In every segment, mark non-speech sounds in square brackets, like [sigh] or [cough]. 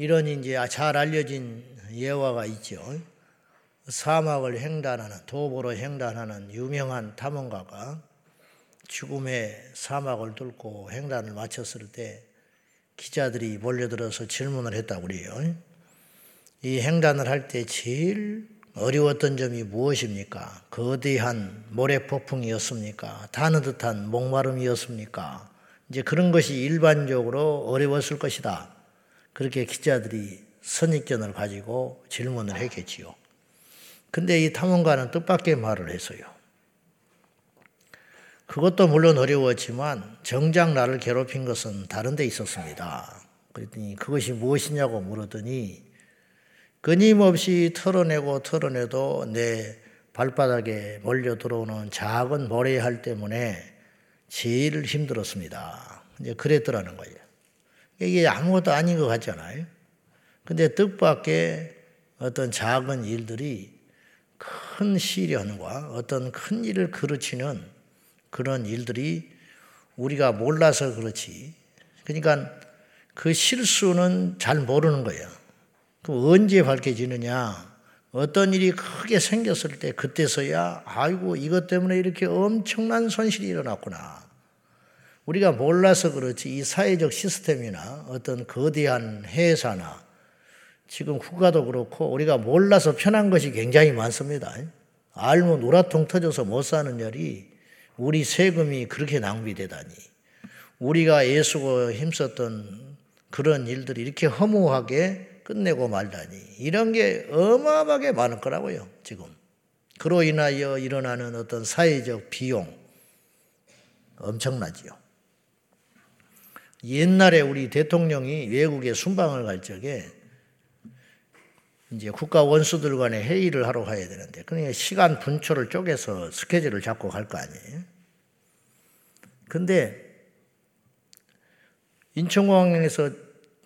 이런 이제 잘 알려진 예화가 있죠. 사막을 횡단하는 도보로 횡단하는 유명한 탐험가가 죽음의 사막을 뚫고 횡단을 마쳤을 때 기자들이 몰려들어서 질문을 했다고 그래요. 이 횡단을 할 때 제일 어려웠던 점이 무엇입니까? 거대한 모래 폭풍이었습니까? 타는 듯한 목마름이었습니까? 이제 그런 것이 일반적으로 어려웠을 것이다. 그렇게 기자들이 선입견을 가지고 질문을 했겠지요. 근데 이 탐험가는 뜻밖의 말을 했어요. 그것도 물론 어려웠지만 정작 나를 괴롭힌 것은 다른 데 있었습니다. 그랬더니 그것이 무엇이냐고 물었더니 끊임없이 털어내고 털어내도 내 발바닥에 몰려 들어오는 작은 모래알 때문에 제일 힘들었습니다. 이제 그랬더라는 거예요. 이게 아무것도 아닌 것 같잖아요. 근데 뜻밖의 어떤 작은 일들이 큰 시련과 어떤 큰 일을 그르치는 그런 일들이 우리가 몰라서 그렇지. 그러니까 그 실수는 잘 모르는 거예요. 그 언제 밝혀지느냐? 어떤 일이 크게 생겼을 때 그때서야 아이고 이것 때문에 이렇게 엄청난 손실이 일어났구나. 우리가 몰라서 그렇지 이 사회적 시스템이나 어떤 거대한 회사나 지금 국가도 그렇고 우리가 몰라서 편한 것이 굉장히 많습니다. 알면 우라통 터져서 못 사는 일이 우리 세금이 그렇게 낭비되다니. 우리가 애쓰고 힘썼던 그런 일들이 이렇게 허무하게 끝내고 말다니. 이런 게 어마어마하게 많을 거라고요, 지금. 그로 인하여 일어나는 어떤 사회적 비용, 엄청나지요. 옛날에 우리 대통령이 외국에 순방을 갈 적에 이제 국가 원수들 간에 회의를 하러 가야 되는데, 그러니까 시간 분초를 쪼개서 스케줄을 잡고 갈 거 아니에요. 근데 인천공항에서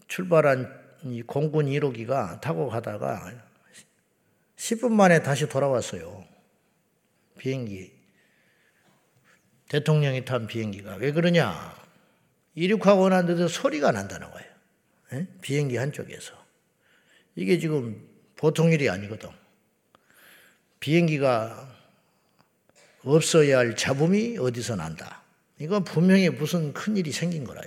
출발한 이 공군 1호기가 타고 가다가 10분 만에 다시 돌아왔어요. 비행기. 대통령이 탄 비행기가. 왜 그러냐? 이륙하고 난 데도 소리가 난다는 거예요. 에? 비행기 한쪽에서. 이게 지금 보통 일이 아니거든. 비행기가 없어야 할 잡음이 어디서 난다. 이건 분명히 무슨 큰 일이 생긴 거라.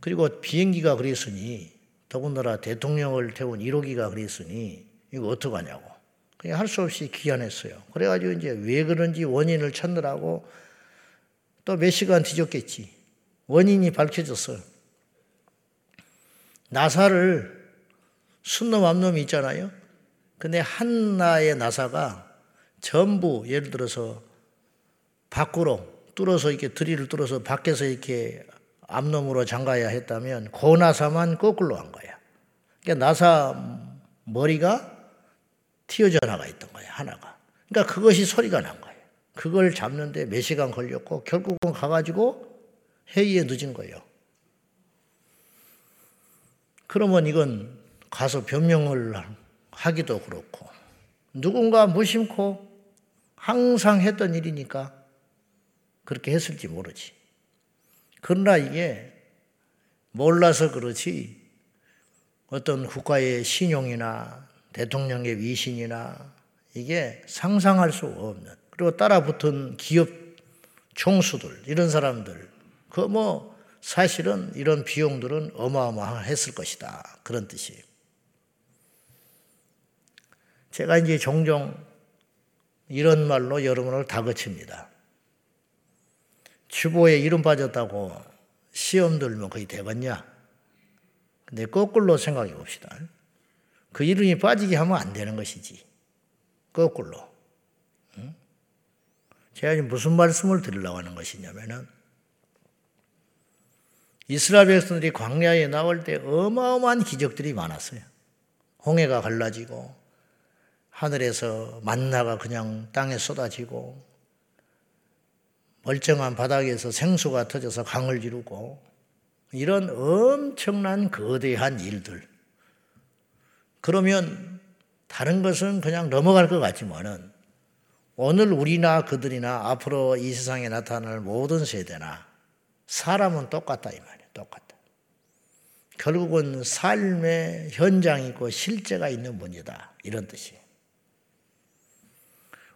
그리고 비행기가 그랬으니 더군다나 대통령을 태운 1호기가 그랬으니 이거 어떡하냐고. 그냥 할 수 없이 귀환했어요. 그래가지고 이제 왜 그런지 원인을 찾느라고 또 몇 시간 뒤졌겠지. 원인이 밝혀졌어요. 나사를 순놈 암놈이 있잖아요. 근데 한나의 나사가 전부 예를 들어서 밖으로 뚫어서 이렇게 드릴을 뚫어서 밖에서 이렇게 암놈으로 잠가야 했다면 그 나사만 거꾸로 한 거야. 그러니까 나사 머리가 튀어져 나가 있던 거야 하나가. 그러니까 그것이 소리가 난 거예요. 그걸 잡는데 몇 시간 걸렸고 결국은 가가지고 회의에 늦은 거예요. 그러면 이건 가서 변명을 하기도 그렇고 누군가 무심코 항상 했던 일이니까 그렇게 했을지 모르지. 그러나 이게 몰라서 그렇지 어떤 국가의 신용이나 대통령의 위신이나 이게 상상할 수 없는 그리고 따라 붙은 기업 총수들 이런 사람들 그 뭐 사실은 이런 비용들은 어마어마했을 것이다 그런 뜻이에요. 제가 이제 종종 이런 말로 여러분을 다그칩니다. 주보에 이름 빠졌다고 시험 들면 거의 되겠냐? 근데 거꾸로 생각해 봅시다. 그 이름이 빠지게 하면 안 되는 것이지. 거꾸로. 제가 지금 무슨 말씀을 드리려고 하는 것이냐면은 이스라엘 백성들이 광야에 나올 때 어마어마한 기적들이 많았어요. 홍해가 갈라지고 하늘에서 만나가 그냥 땅에 쏟아지고 멀쩡한 바닥에서 생수가 터져서 강을 이루고 이런 엄청난 거대한 일들. 그러면 다른 것은 그냥 넘어갈 것 같지만은 오늘 우리나 그들이나 앞으로 이 세상에 나타날 모든 세대나 사람은 똑같다 이 말이에요. 똑같다. 결국은 삶의 현장이고 실제가 있는 분이다. 이런 뜻이에요.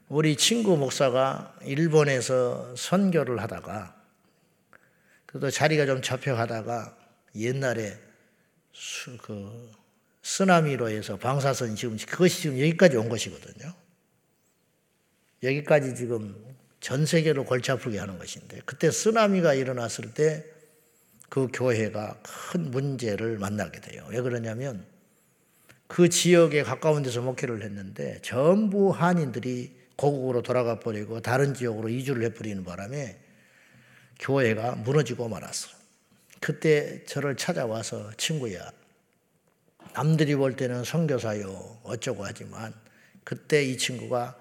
우리 친구 목사가 일본에서 선교를 하다가 그래도 자리가 좀 잡혀가다가 옛날에 수, 그 쓰나미로 해서 방사선 지금 그것이 지금 여기까지 온 것이거든요. 여기까지 지금 전 세계로 골치 아프게 하는 것인데 그때 쓰나미가 일어났을 때 그 교회가 큰 문제를 만나게 돼요. 왜 그러냐면 그 지역에 가까운 데서 목회를 했는데 전부 한인들이 고국으로 돌아가 버리고 다른 지역으로 이주를 해버리는 바람에 교회가 무너지고 말았어요. 그때 저를 찾아와서 친구야, 남들이 볼 때는 선교사요 어쩌고 하지만 그때 이 친구가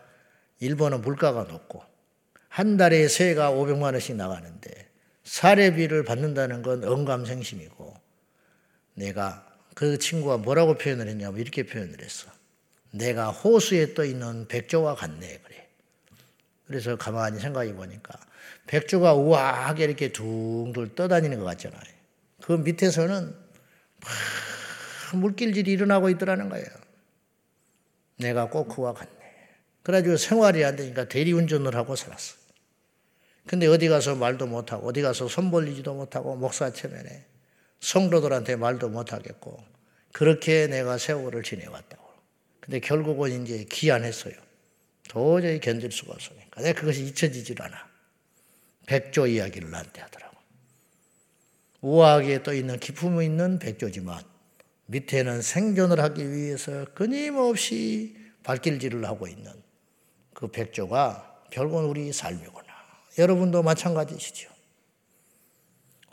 일본은 물가가 높고 한 달에 세가 500만 원씩 나가는데 사례비를 받는다는 건 언감생심이고 내가 그 친구가 뭐라고 표현을 했냐면 이렇게 표현을 했어. 내가 호수에 떠 있는 백조와 같네 그래. 그래서 가만히 생각해 보니까 백조가 우아하게 이렇게 둥둥 떠다니는 것 같잖아요. 그 밑에서는 물길질이 일어나고 있더라는 거예요. 내가 꼭 그와 같네. 그래가지고 생활이 안 되니까 대리운전을 하고 살았어. 근데 어디 가서 말도 못하고, 어디 가서 손 벌리지도 못하고, 목사 체면에 성도들한테 말도 못하겠고, 그렇게 내가 세월을 지내왔다고. 근데 결국은 이제 기안했어요. 도저히 견딜 수가 없으니까. 내가 그것이 잊혀지질 않아. 백조 이야기를 나한테 하더라고. 우아하게 떠 있는 기품 있는 백조지만 밑에는 생존을 하기 위해서 끊임없이 발길질을 하고 있는 그 백조가 결국은 우리 삶이구나. 여러분도 마찬가지시죠.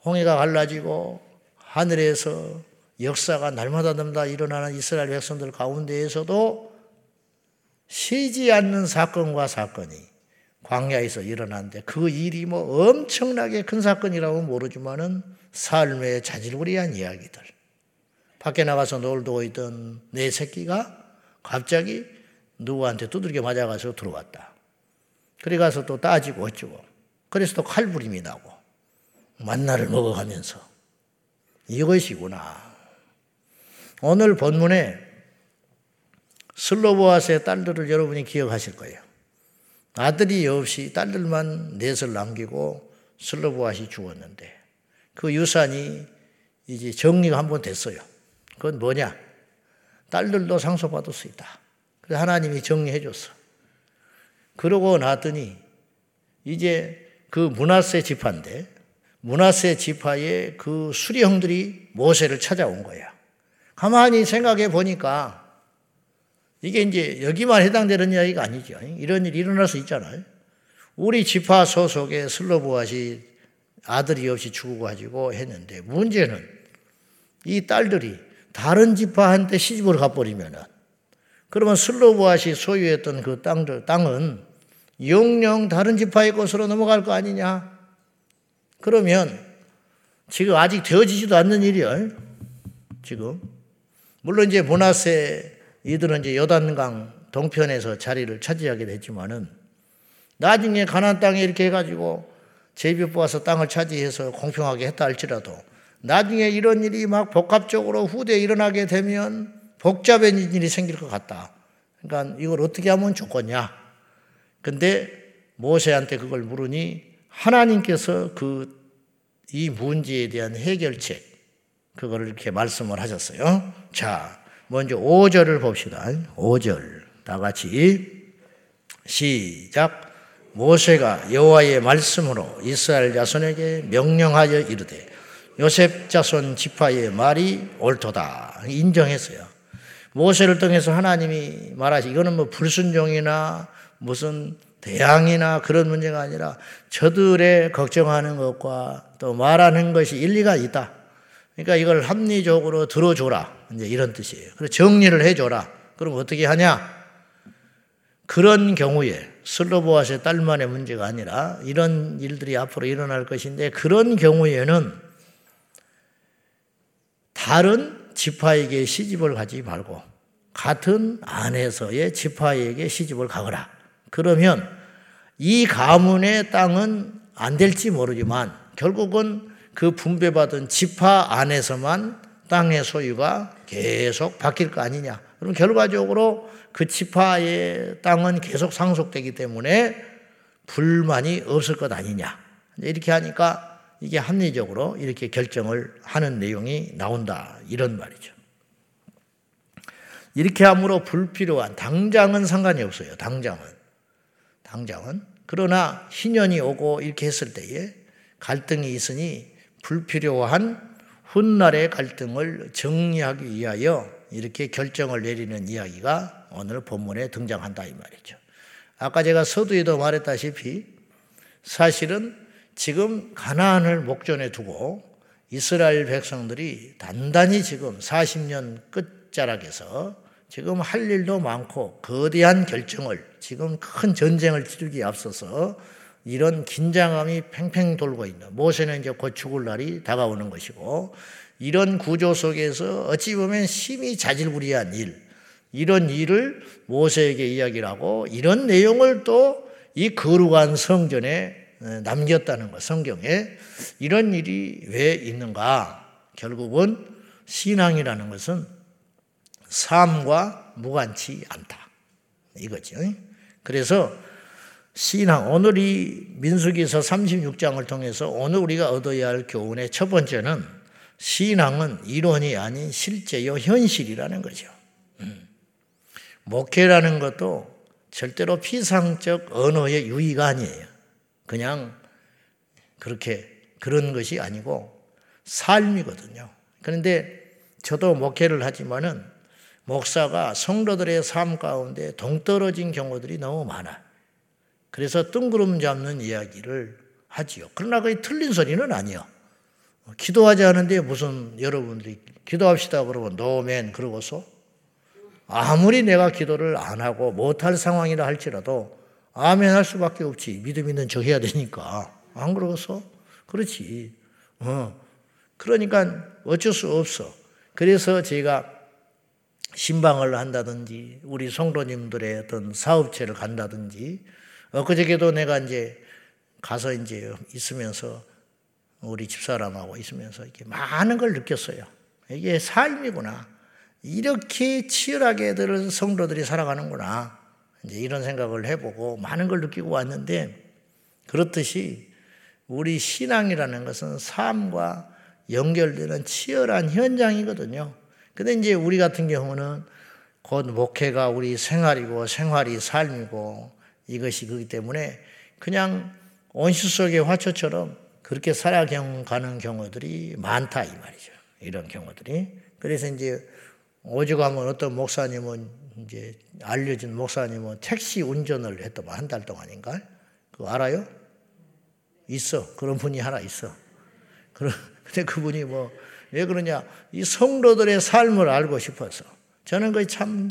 홍해가 갈라지고 하늘에서 역사가 날마다 날마다 일어나는 이스라엘 백성들 가운데에서도 쉬지 않는 사건과 사건이 광야에서 일어났는데 그 일이 뭐 엄청나게 큰 사건이라고 모르지만은 삶의 자질구리한 이야기들. 밖에 나가서 놀고 있던 내 새끼가 갑자기 누구한테 두들겨 맞아가서 들어왔다. 그래 가서 또 따지고 어쩌고. 그래서 또 칼부림이 나고 만나를 먹어가면서 이것이구나. 오늘 본문에 슬로보아스의 딸들을 여러분이 기억하실 거예요. 아들이 없이 딸들만 넷을 남기고 슬로보아시 죽었는데 그 유산이 이제 정리가 한 번 됐어요. 그건 뭐냐? 딸들도 상속받을 수 있다. 그래서 하나님이 정리해 줬어. 그러고 나더니 이제 그 문하세 지파인데 문하세 지파의 그 수리형들이 모세를 찾아온 거야. 가만히 생각해 보니까 이게 이제 여기만 해당되는 이야기가 아니죠. 이런 일이 일어날 수 있잖아요. 우리 지파 소속의 슬로보아시 아들이 없이 죽어가지고 했는데 문제는 이 딸들이 다른 지파한테 시집을 가버리면은 그러면 슬로브아시 소유했던 그 땅들, 땅은 영영 다른 지파의 것으로 넘어갈 거 아니냐? 그러면 지금 아직 되어지지도 않는 일이야. 지금. 물론 이제 보나세 이들은 이제 여단강 동편에서 자리를 차지하게 됐지만은 나중에 가난 땅에 이렇게 해가지고 제비 뽑아서 땅을 차지해서 공평하게 했다 할지라도 나중에 이런 일이 막 복합적으로 후대에 일어나게 되면 복잡해진 일이 생길 것 같다. 그러니까 이걸 어떻게 하면 좋겠냐. 근데 모세한테 그걸 물으니 하나님께서 그 이 문제에 대한 해결책, 그거를 이렇게 말씀을 하셨어요. 자, 먼저 5절을 봅시다. 5절. 다 같이 시작. 모세가 여호와의 말씀으로 이스라엘 자손에게 명령하여 이르되 요셉 자손 지파의 말이 옳도다. 인정했어요. 모세를 통해서 하나님이 말하시 이거는 뭐 불순종이나 무슨 대항이나 그런 문제가 아니라 저들의 걱정하는 것과 또 말하는 것이 일리가 있다. 그러니까 이걸 합리적으로 들어줘라. 이제 이런 뜻이에요. 그래서 정리를 해줘라. 그럼 어떻게 하냐? 그런 경우에 슬로보아스의 딸만의 문제가 아니라 이런 일들이 앞으로 일어날 것인데 그런 경우에는 다른 지파에게 시집을 가지 말고 같은 안에서의 지파에게 시집을 가거라. 그러면 이 가문의 땅은 안 될지 모르지만 결국은 그 분배받은 지파 안에서만 땅의 소유가 계속 바뀔 거 아니냐. 그럼 결과적으로 그 지파의 땅은 계속 상속되기 때문에 불만이 없을 것 아니냐. 이렇게 하니까 이게 합리적으로 이렇게 결정을 하는 내용이 나온다. 이런 말이죠. 이렇게 함으로 불필요한 당장은 상관이 없어요. 당장은. 당장은. 그러나 희년이 오고 이렇게 했을 때에 갈등이 있으니 불필요한 훗날의 갈등을 정리하기 위하여 이렇게 결정을 내리는 이야기가 오늘 본문에 등장한다 이 말이죠. 아까 제가 서두에도 말했다시피 사실은 지금 가나안을 목전에 두고 이스라엘 백성들이 단단히 지금 40년 끝자락에서 지금 할 일도 많고 거대한 결정을 지금 큰 전쟁을 치르기에 앞서서 이런 긴장감이 팽팽 돌고 있는 모세는 이제 곧 죽을 날이 다가오는 것이고 이런 구조 속에서 어찌 보면 심히 자질구리한 일 이런 일을 모세에게 이야기를 하고 이런 내용을 또 이 거룩한 성전에 남겼다는 것, 성경에 이런 일이 왜 있는가? 결국은 신앙이라는 것은 삶과 무관치 않다. 이거죠. 그래서 신앙, 오늘 이 민수기서 36장을 통해서 오늘 우리가 얻어야 할 교훈의 첫 번째는 신앙은 이론이 아닌 실제요, 현실이라는 거죠. 목회라는 것도 절대로 피상적 언어의 유의가 아니에요. 그냥 그렇게 그런 것이 아니고 삶이거든요. 그런데 저도 목회를 하지만은 목사가 성도들의 삶 가운데 동떨어진 경우들이 너무 많아. 그래서 뜬구름 잡는 이야기를 하지요. 그러나 그게 틀린 소리는 아니요. 기도하지 않은데 무슨 여러분들이 기도합시다 그러면 노맨 그러고서 아무리 내가 기도를 안 하고 못할 상황이라 할지라도 아멘 할 수밖에 없지. 믿음 있는 척 해야 되니까. 안 그러겠어? 그렇지. 어. 그러니까 어쩔 수 없어. 그래서 제가 신방을 한다든지 우리 성도님들의 어떤 사업체를 간다든지 엊그저께도 내가 이제 가서 이제 있으면서 우리 집사람하고 있으면서 이렇게 많은 걸 느꼈어요. 이게 삶이구나. 이렇게 치열하게들 성도들이 살아가는구나. 이제 이런 생각을 해보고 많은 걸 느끼고 왔는데 그렇듯이 우리 신앙이라는 것은 삶과 연결되는 치열한 현장이거든요. 근데 이제 우리 같은 경우는 곧 목회가 우리 생활이고 생활이 삶이고 이것이 그렇기 때문에 그냥 온실 속의 화초처럼 그렇게 살아가는 경우들이 많다 이 말이죠. 이런 경우들이. 그래서 이제 오죽하면 어떤 목사님은 이제 알려진 목사님은 택시 운전을 했더만 한 달 동안인가? 그거 알아요? 있어. 그런 분이 하나 있어. 그런, [laughs] 근데 그분이 뭐, 왜 그러냐. 이 성도들의 삶을 알고 싶어서. 저는 그 참,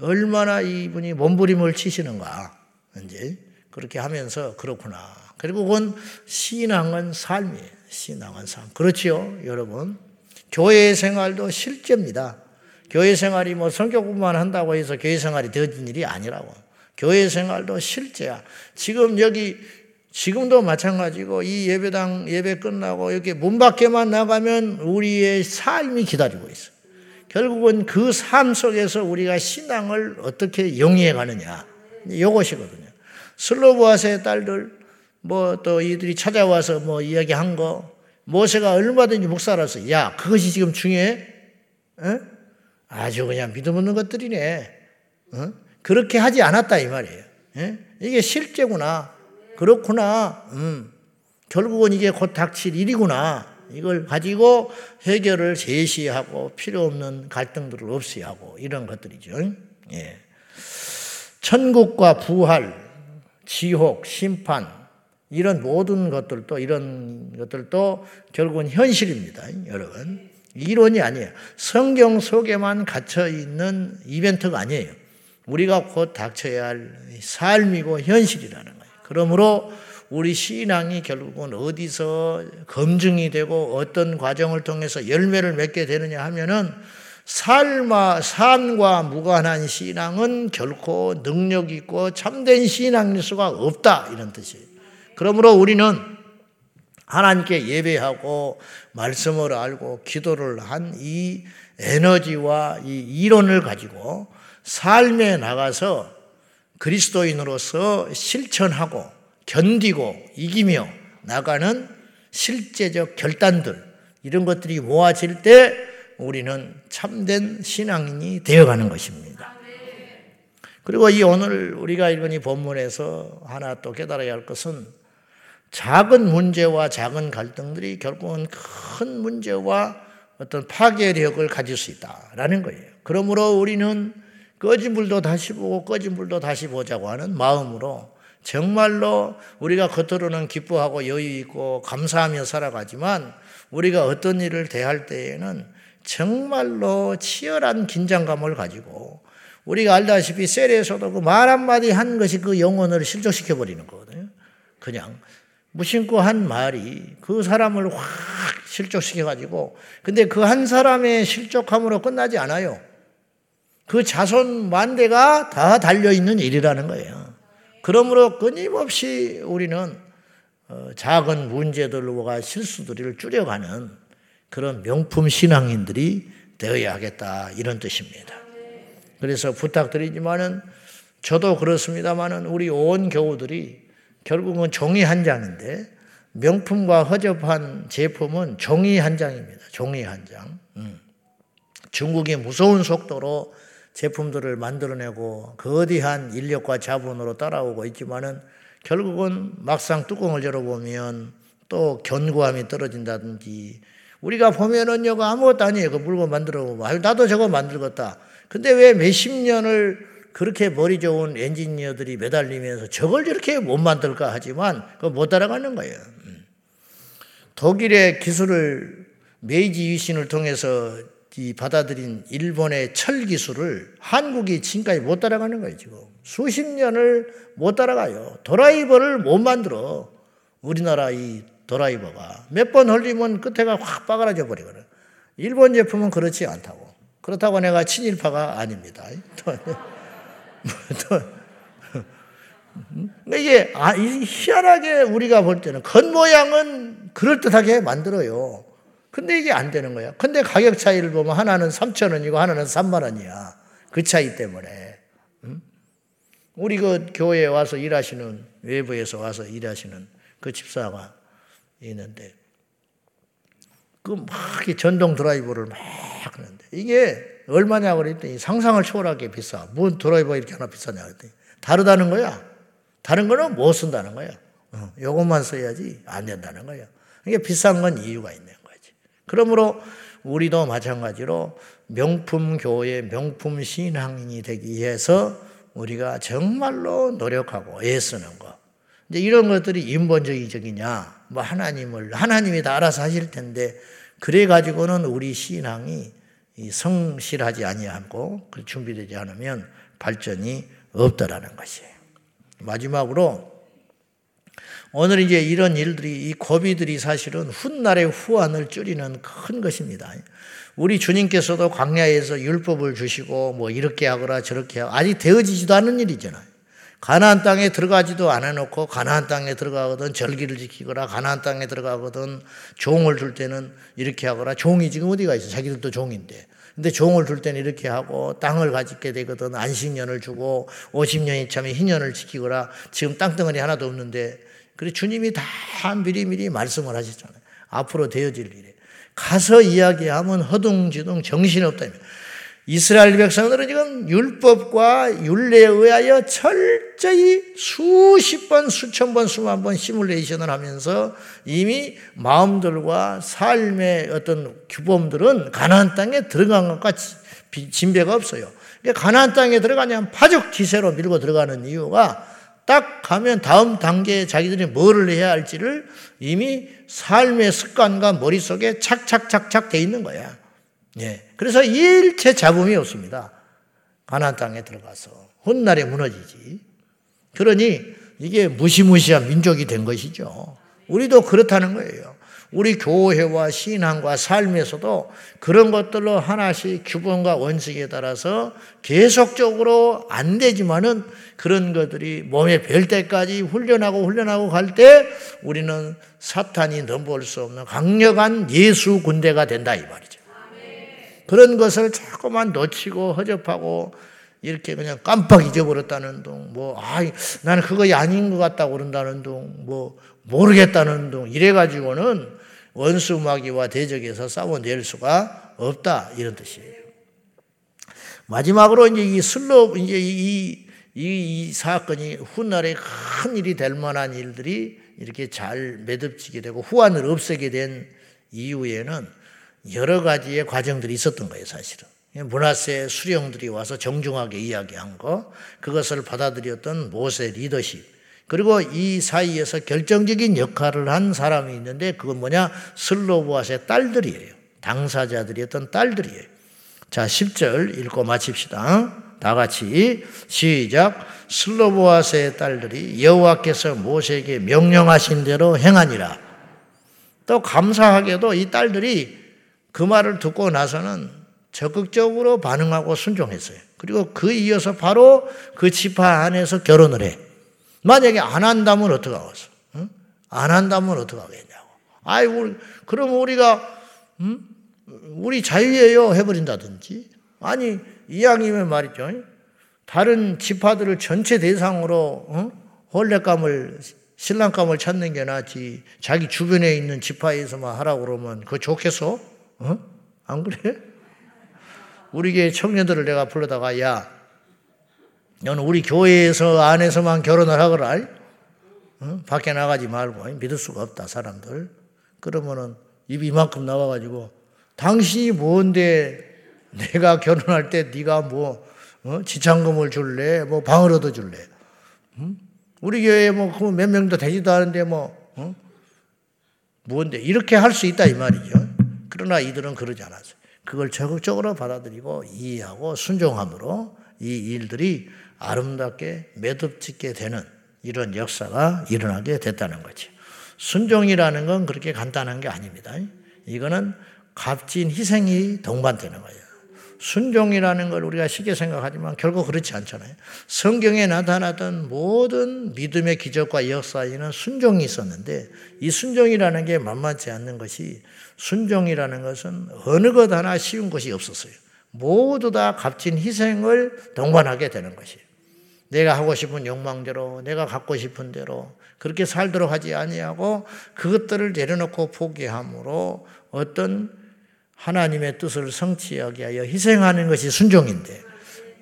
얼마나 이분이 몸부림을 치시는가. 이제, 그렇게 하면서 그렇구나. 그리고 그건 신앙은 삶이에요. 신앙은 삶. 그렇지요, 여러분. 교회 생활도 실제입니다. 교회 생활이 뭐 성격뿐만 한다고 해서 교회 생활이 되어진 일이 아니라고. 교회 생활도 실제야. 지금 여기 지금도 마찬가지고 이 예배당 예배 끝나고 이렇게 문 밖에만 나가면 우리의 삶이 기다리고 있어. 결국은 그 삶 속에서 우리가 신앙을 어떻게 영위해 가느냐. 이것이거든요. 슬로브아스의 딸들 뭐 또 이들이 찾아와서 뭐 이야기한 거 모세가 얼마든지 목사라서 야 그것이 지금 중요해? 에? 아주 그냥 믿음 없는 것들이네. 어? 그렇게 하지 않았다 이 말이에요. 예? 이게 실제구나. 그렇구나. 음. 결국은 이게 곧 닥칠 일이구나. 이걸 가지고 해결을 제시하고 필요 없는 갈등들을 없애하고 이런 것들이죠. 예. 천국과 부활, 지옥, 심판 이런 모든 것들도 이런 것들도 결국은 현실입니다. 여러분. 이론이 아니에요. 성경 속에만 갇혀 있는 이벤트가 아니에요. 우리가 곧 닥쳐야 할 삶이고 현실이라는. 그러므로 우리 신앙이 결국은 어디서 검증이 되고 어떤 과정을 통해서 열매를 맺게 되느냐 하면은 삶과 삶과 무관한 신앙은 결코 능력 있고 참된 신앙일 수가 없다 이런 뜻이에요. 그러므로 우리는 하나님께 예배하고 말씀을 알고 기도를 한 이 에너지와 이 이론을 가지고 삶에 나가서 그리스도인으로서 실천하고 견디고 이기며 나가는 실제적 결단들 이런 것들이 모아질 때 우리는 참된 신앙인이 되어가는 것입니다. 그리고 이 오늘 우리가 읽은 이 본문에서 하나 또 깨달아야 할 것은 작은 문제와 작은 갈등들이 결국은 큰 문제와 어떤 파괴력을 가질 수 있다라는 거예요. 그러므로 우리는 꺼진 불도 다시 보고 꺼진 불도 다시 보자고 하는 마음으로 정말로 우리가 겉으로는 기뻐하고 여유 있고 감사하며 살아가지만 우리가 어떤 일을 대할 때에는 정말로 치열한 긴장감을 가지고 우리가 알다시피 셀에서도 그 말 한마디 한 것이 그 영혼을 실족시켜 버리는 거거든요. 그냥 무심코 한 말이 그 사람을 확 실족시켜 가지고 근데 그 한 사람의 실족함으로 끝나지 않아요. 그 자손 만대가 다 달려 있는 일이라는 거예요. 그러므로 끊임없이 우리는 어, 작은 문제들과 실수들을 줄여가는 그런 명품 신앙인들이 되어야 하겠다 이런 뜻입니다. 그래서 부탁드리지만은 저도 그렇습니다만은 우리 온 교우들이 결국은 종이 한 장인데 명품과 허접한 제품은 종이 한 장입니다. 종이 한 장. 음. 중국이 무서운 속도로 제품들을 만들어내고 거대한 인력과 자본으로 따라오고 있지만은 결국은 막상 뚜껑을 열어보면 또 견고함이 떨어진다든지 우리가 보면은 요 아무것도 아니에요. 그 물건 만들어 보면. 나도 저거 만들겠다. 근데 왜 몇십 년을 그렇게 머리 좋은 엔지니어들이 매달리면서 저걸 이렇게 못 만들까 하지만 그거 못 따라가는 거예요. 음. 독일의 기술을 메이지 유신을 통해서 이 받아들인 일본의 철 기술을 한국이 지금까지 못 따라가는 거예요, 지금. 수십 년을 못 따라가요. 드라이버를 못 만들어. 우리나라 이 드라이버가. 몇 번 흘리면 끝에가 확 빠그라져 버리거든. 일본 제품은 그렇지 않다고. 그렇다고 내가 친일파가 아닙니다. [laughs] 이게 아, 희한하게 우리가 볼 때는 겉모양은 그럴듯하게 만들어요. 근데 이게 안 되는 거야. 근데 가격 차이를 보면 하나는 3천 원이고 하나는 3만 원이야. 그 차이 때문에. 우리 그 교회에 와서 일하시는 외부에서 와서 일하시는 그 집사가 있는데 그막 전동 드라이버를 막 하는데 이게 얼마냐 그랬더니 상상을 초월하게 비싸. 뭔 드라이버 이렇게 하나 비싸냐 그랬더니 다르다는 거야. 다른 거는 못 쓴다는 거야. 어, 요것만 써야지 안 된다는 거야. 이게 비싼 건 이유가 거지. 그러므로 우리도 마찬가지로 명품 교회, 명품 신앙인이 되기 위해서 우리가 정말로 노력하고 애쓰는 거. 이제 이런 것들이 인본주의적이냐, 뭐 하나님을, 하나님이 다 알아서 하실 텐데, 그래 가지고는 우리 신앙이 성실하지 아니하고 그 준비되지 않으면 발전이 없다라는 것이에요. 마지막으로 오늘 이제 이런 일들이 이 고비들이 사실은 훗날의 후환을 줄이는 큰 것입니다. 우리 주님께서도 광야에서 율법을 주시고 뭐 이렇게 하거라 저렇게 하고 아직 되어지지도 않은 일이잖아요. 가나안 땅에 들어가지도 않아 놓고 가나안 땅에 들어가거든 절기를 지키거라 가나안 땅에 들어가거든 종을 줄 때는 이렇게 하거라 종이 지금 어디가 있어 자기들도 종인데 근데 종을 줄 때는 이렇게 하고 땅을 가지게 되거든 안식년을 주고 50년이 참에 희년을 지키거라 지금 땅덩어리 하나도 없는데 그래 주님이 다 미리미리 말씀을 하셨잖아요. 앞으로 되어질 일에. 가서 이야기하면 허둥지둥 정신없다. 이스라엘 백성들은 지금 율법과 율례에 의하여 철저히 수십 번, 수천 번, 수만 번 시뮬레이션을 하면서 이미 마음들과 삶의 어떤 규범들은 가나안 땅에 들어간 것과 진배가 없어요. 그러니까 가나안 땅에 들어가냐면 파죽 기세로 밀고 들어가는 이유가 딱 가면 다음 단계에 자기들이 뭐를 해야 할지를 이미 삶의 습관과 머릿속에 착착착착 돼 있는 거야. 예. 그래서 일체 잡음이 없습니다. 가나안 땅에 들어가서 훗날에 무너지지. 그러니 이게 무시무시한 민족이 된 것이죠. 우리도 그렇다는 거예요. 우리 교회와 신앙과 삶에서도 그런 것들로 하나씩 규범과 원칙에 따라서 계속적으로 안 되지만은 그런 것들이 몸에 별 때까지 훈련하고 훈련하고 갈 때 우리는 사탄이 넘볼 수 없는 강력한 예수 군대가 된다 이 말이죠. 그런 것을 자꾸만 놓치고 허접하고 이렇게 그냥 깜빡 잊어버렸다는 둥, 뭐, 아, 나는 그거 아닌 것 같다고 그런다는 둥, 뭐, 모르겠다는 둥, 이래가지고는 원수 마귀와 대적에서 싸워낼 수가 없다. 이런 뜻이에요. 마지막으로 이제 이 슬로, 이제 이, 이, 이 사건이 훗날에 큰 일이 될 만한 일들이 이렇게 잘 매듭지게 되고 후환을 없애게 된 이후에는 여러 가지의 과정들이 있었던 거예요, 사실은. 문화세 수령들이 와서 정중하게 이야기한 거, 그것을 받아들였던 모세 리더십, 그리고 이 사이에서 결정적인 역할을 한 사람이 있는데 그건 뭐냐? 슬로보아스의 딸들이에요. 당사자들이었던 딸들이에요. 자, 10절 읽고 마칩시다. 다 같이 시작. 슬로보아스의 딸들이 여호와께서 모세에게 명령하신 대로 행하니라. 또 감사하게도 이 딸들이 그 말을 듣고 나서는 적극적으로 반응하고 순종했어요. 그리고 그 이어서 바로 그 지파 안에서 결혼을 해. 만약에 안 한다면 어떡하겠어? 응? 안 한다면 어떡하겠냐고. 아이, 우리, 그럼 우리가, 응? 우리 자유예요. 해버린다든지. 아니, 이왕이면 말이죠. 다른 지파들을 전체 대상으로, 응? 혼례감을, 신랑감을 찾는 게 낫지. 자기 주변에 있는 지파에서만 하라고 그러면 그거 좋겠어? 어? 안 그래? 우리 교회 청년들을 내가 불러다가, 야, 너는 우리 교회에서 안에서만 결혼을 하거라. 어? 밖에 나가지 말고 믿을 수가 없다 사람들. 그러면은 입이 이만큼 나와가지고 당신이 뭔데 내가 결혼할 때 네가 뭐 어? 지참금을 줄래? 뭐 얻어 줄래? 응? 우리 교회에 뭐몇 명도 되지도 않은데 뭐 어? 뭔데 이렇게 할 수 있다 이 말이죠. 그러나 이들은 그러지 않았어요. 그걸 적극적으로 받아들이고 이해하고 순종함으로 이 일들이 아름답게 매듭짓게 되는 이런 역사가 일어나게 됐다는 거죠. 순종이라는 건 그렇게 간단한 게 아닙니다. 이거는 값진 희생이 동반되는 거예요. 순종이라는 걸 우리가 쉽게 생각하지만 결국 그렇지 않잖아요. 성경에 나타났던 모든 믿음의 기적과 역사에는 순종이 있었는데 이 순종이라는 게 만만치 않는 것이 순종이라는 것은 어느 것 하나 쉬운 것이 없었어요. 모두 다 값진 희생을 동반하게 되는 것이에요. 내가 하고 싶은 욕망대로 내가 갖고 싶은 대로 그렇게 살도록 하지 아니하고 그것들을 내려놓고 포기함으로 어떤 하나님의 뜻을 성취하게 하여 희생하는 것이 순종인데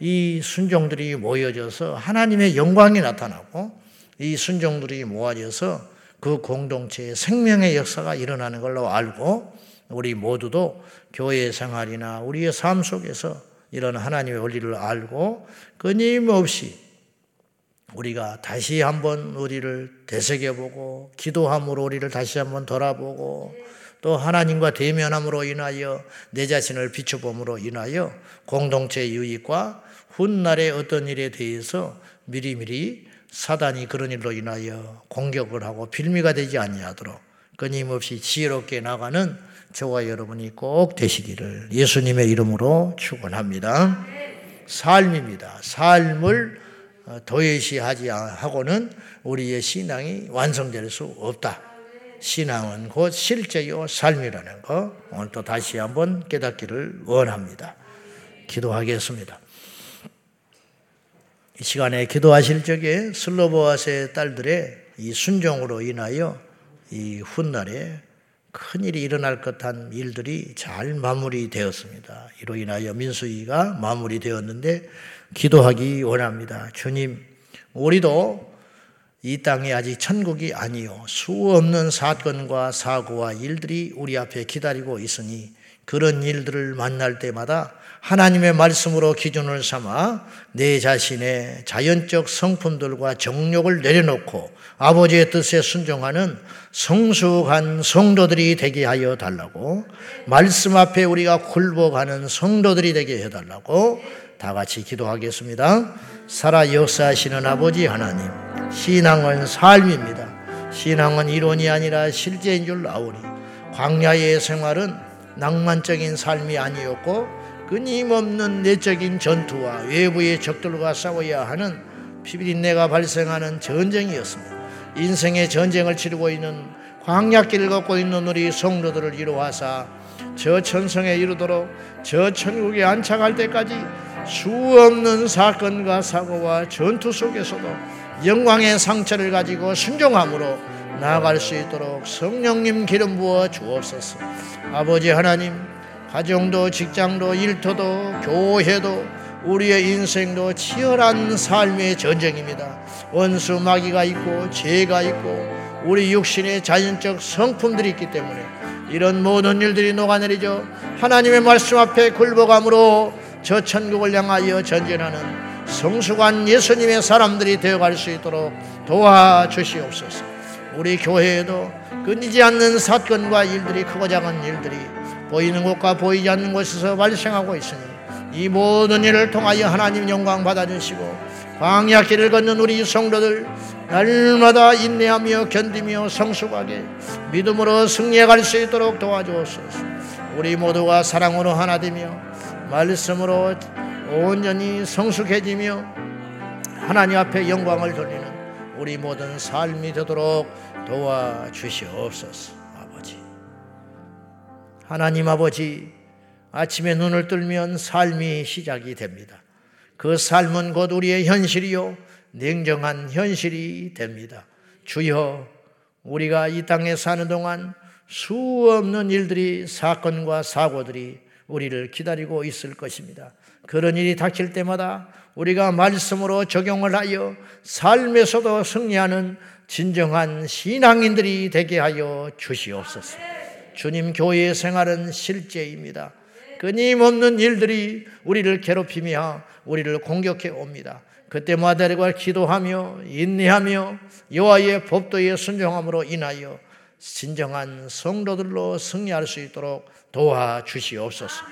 이 순종들이 모여져서 하나님의 영광이 나타나고 이 순종들이 모아져서 그 공동체의 생명의 역사가 일어나는 걸로 알고 우리 모두도 교회 생활이나 우리의 삶 속에서 이런 하나님의 원리를 알고 끊임없이 우리가 다시 한번 우리를 되새겨보고 기도함으로 우리를 다시 한번 돌아보고 또 하나님과 대면함으로 인하여 내 자신을 비춰봄으로 인하여 공동체 유익과 훗날의 어떤 일에 대해서 미리미리 사단이 그런 일로 인하여 공격을 하고 빌미가 되지 아니하도록 끊임없이 지혜롭게 나가는 저와 여러분이 꼭 되시기를 예수님의 이름으로 축원합니다. 삶입니다. 삶을 도외시하지 하고는 우리의 신앙이 완성될 수 없다. 신앙은 곧 실제요 삶이라는 거 오늘 또 다시 한번 깨닫기를 원합니다. 기도하겠습니다. 이 시간에 기도하실 적에 슬로보아스의 딸들의 이 순종으로 인하여 이 훗날에 큰 일이 일어날 것한 일들이 잘 마무리되었습니다. 이로 인하여 민수이가 마무리되었는데 기도하기 원합니다. 주님, 우리도 이 땅이 아직 천국이 아니요. 수 없는 사건과 사고와 일들이 우리 앞에 기다리고 있으니 그런 일들을 만날 때마다 하나님의 말씀으로 기준을 삼아 내 자신의 자연적 성품들과 정욕을 내려놓고 아버지의 뜻에 순종하는 성숙한 성도들이 되게 하여 달라고 말씀 앞에 우리가 굴복하는 성도들이 되게 해 달라고 다 같이 기도하겠습니다. 살아 역사하시는 아버지 하나님, 신앙은 삶입니다. 신앙은 이론이 아니라 실제인 줄 아오니 광야의 생활은 낭만적인 삶이 아니었고 끊임없는 내적인 전투와 외부의 적들과 싸워야 하는 피비린내가 발생하는 전쟁이었습니다. 인생의 전쟁을 치르고 있는 광야길을 걷고 있는 우리 성도들을 이루하사 저 천성에 이르도록 저 천국에 안착할 때까지 수 없는 사건과 사고와 전투 속에서도 영광의 상처를 가지고 순종함으로 나아갈 수 있도록 성령님 기름 부어 주옵소서. 아버지 하나님, 가정도 직장도 일터도 교회도 우리의 인생도 치열한 삶의 전쟁입니다. 원수 마귀가 있고 죄가 있고 우리 육신의 자연적 성품들이 있기 때문에 이런 모든 일들이 녹아내리죠. 하나님의 말씀 앞에 굴복함으로 저 천국을 향하여 전진하는 성숙한 예수님의 사람들이 되어갈 수 있도록 도와주시옵소서. 우리 교회에도 끊이지 않는 사건과 일들이 크고 작은 일들이 보이는 곳과 보이지 않는 곳에서 발생하고 있으니 이 모든 일을 통하여 하나님 영광 받아주시고 광야 길을 걷는 우리 성도들 날마다 인내하며 견디며 성숙하게 믿음으로 승리해 갈 수 있도록 도와주옵소서. 우리 모두가 사랑으로 하나 되며 말씀으로 온전히 성숙해지며 하나님 앞에 영광을 돌리는 우리 모든 삶이 되도록 도와주시옵소서. 아버지. 하나님 아버지 아침에 눈을 뜨면 삶이 시작이 됩니다. 그 삶은 곧 우리의 현실이요 냉정한 현실이 됩니다. 주여 우리가 이 땅에 사는 동안 수 없는 일들이 사건과 사고들이 우리를 기다리고 있을 것입니다. 그런 일이 닥칠 때마다 우리가 말씀으로 적용을 하여 삶에서도 승리하는 진정한 신앙인들이 되게 하여 주시옵소서. 주님 교회의 생활은 실제입니다. 끊임없는 일들이 우리를 괴롭히며 우리를 공격해 옵니다. 그때마다 기도하며 인내하며 여호와의 법도에 순종함으로 인하여 진정한 성도들로 승리할 수 있도록 도와주시옵소서.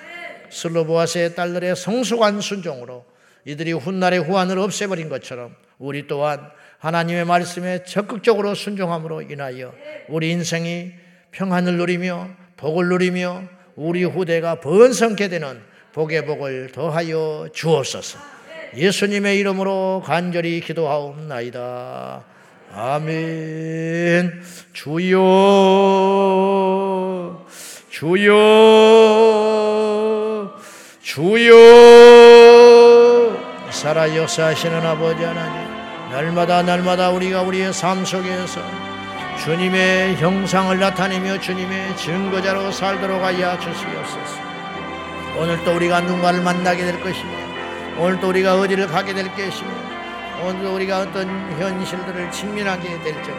슬로보아스의 딸들의 성숙한 순종으로 이들이 훗날의 후환을 없애버린 것처럼 우리 또한 하나님의 말씀에 적극적으로 순종함으로 인하여 우리 인생이 평안을 누리며 복을 누리며 우리 후대가 번성케 되는 복의 복을 더하여 주옵소서. 예수님의 이름으로 간절히 기도하옵나이다. 아멘. 주여, 주여, 주여. 살아 역사하시는 아버지 하나님, 날마다 날마다 우리가 우리의 삶 속에서 주님의 형상을 나타내며 주님의 증거자로 살도록 하여 주시옵소서. 오늘 또 우리가 누군가를 만나게 될 것이며, 오늘 또 우리가 어디를 가게 될 것이며, 오늘 우리가 어떤 현실들을 직면하게 될 적에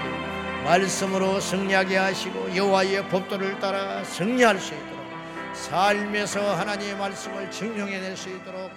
말씀으로 승리하게 하시고 여호와의 법도를 따라 승리할 수 있도록 삶에서 하나님의 말씀을 증명해낼 수 있도록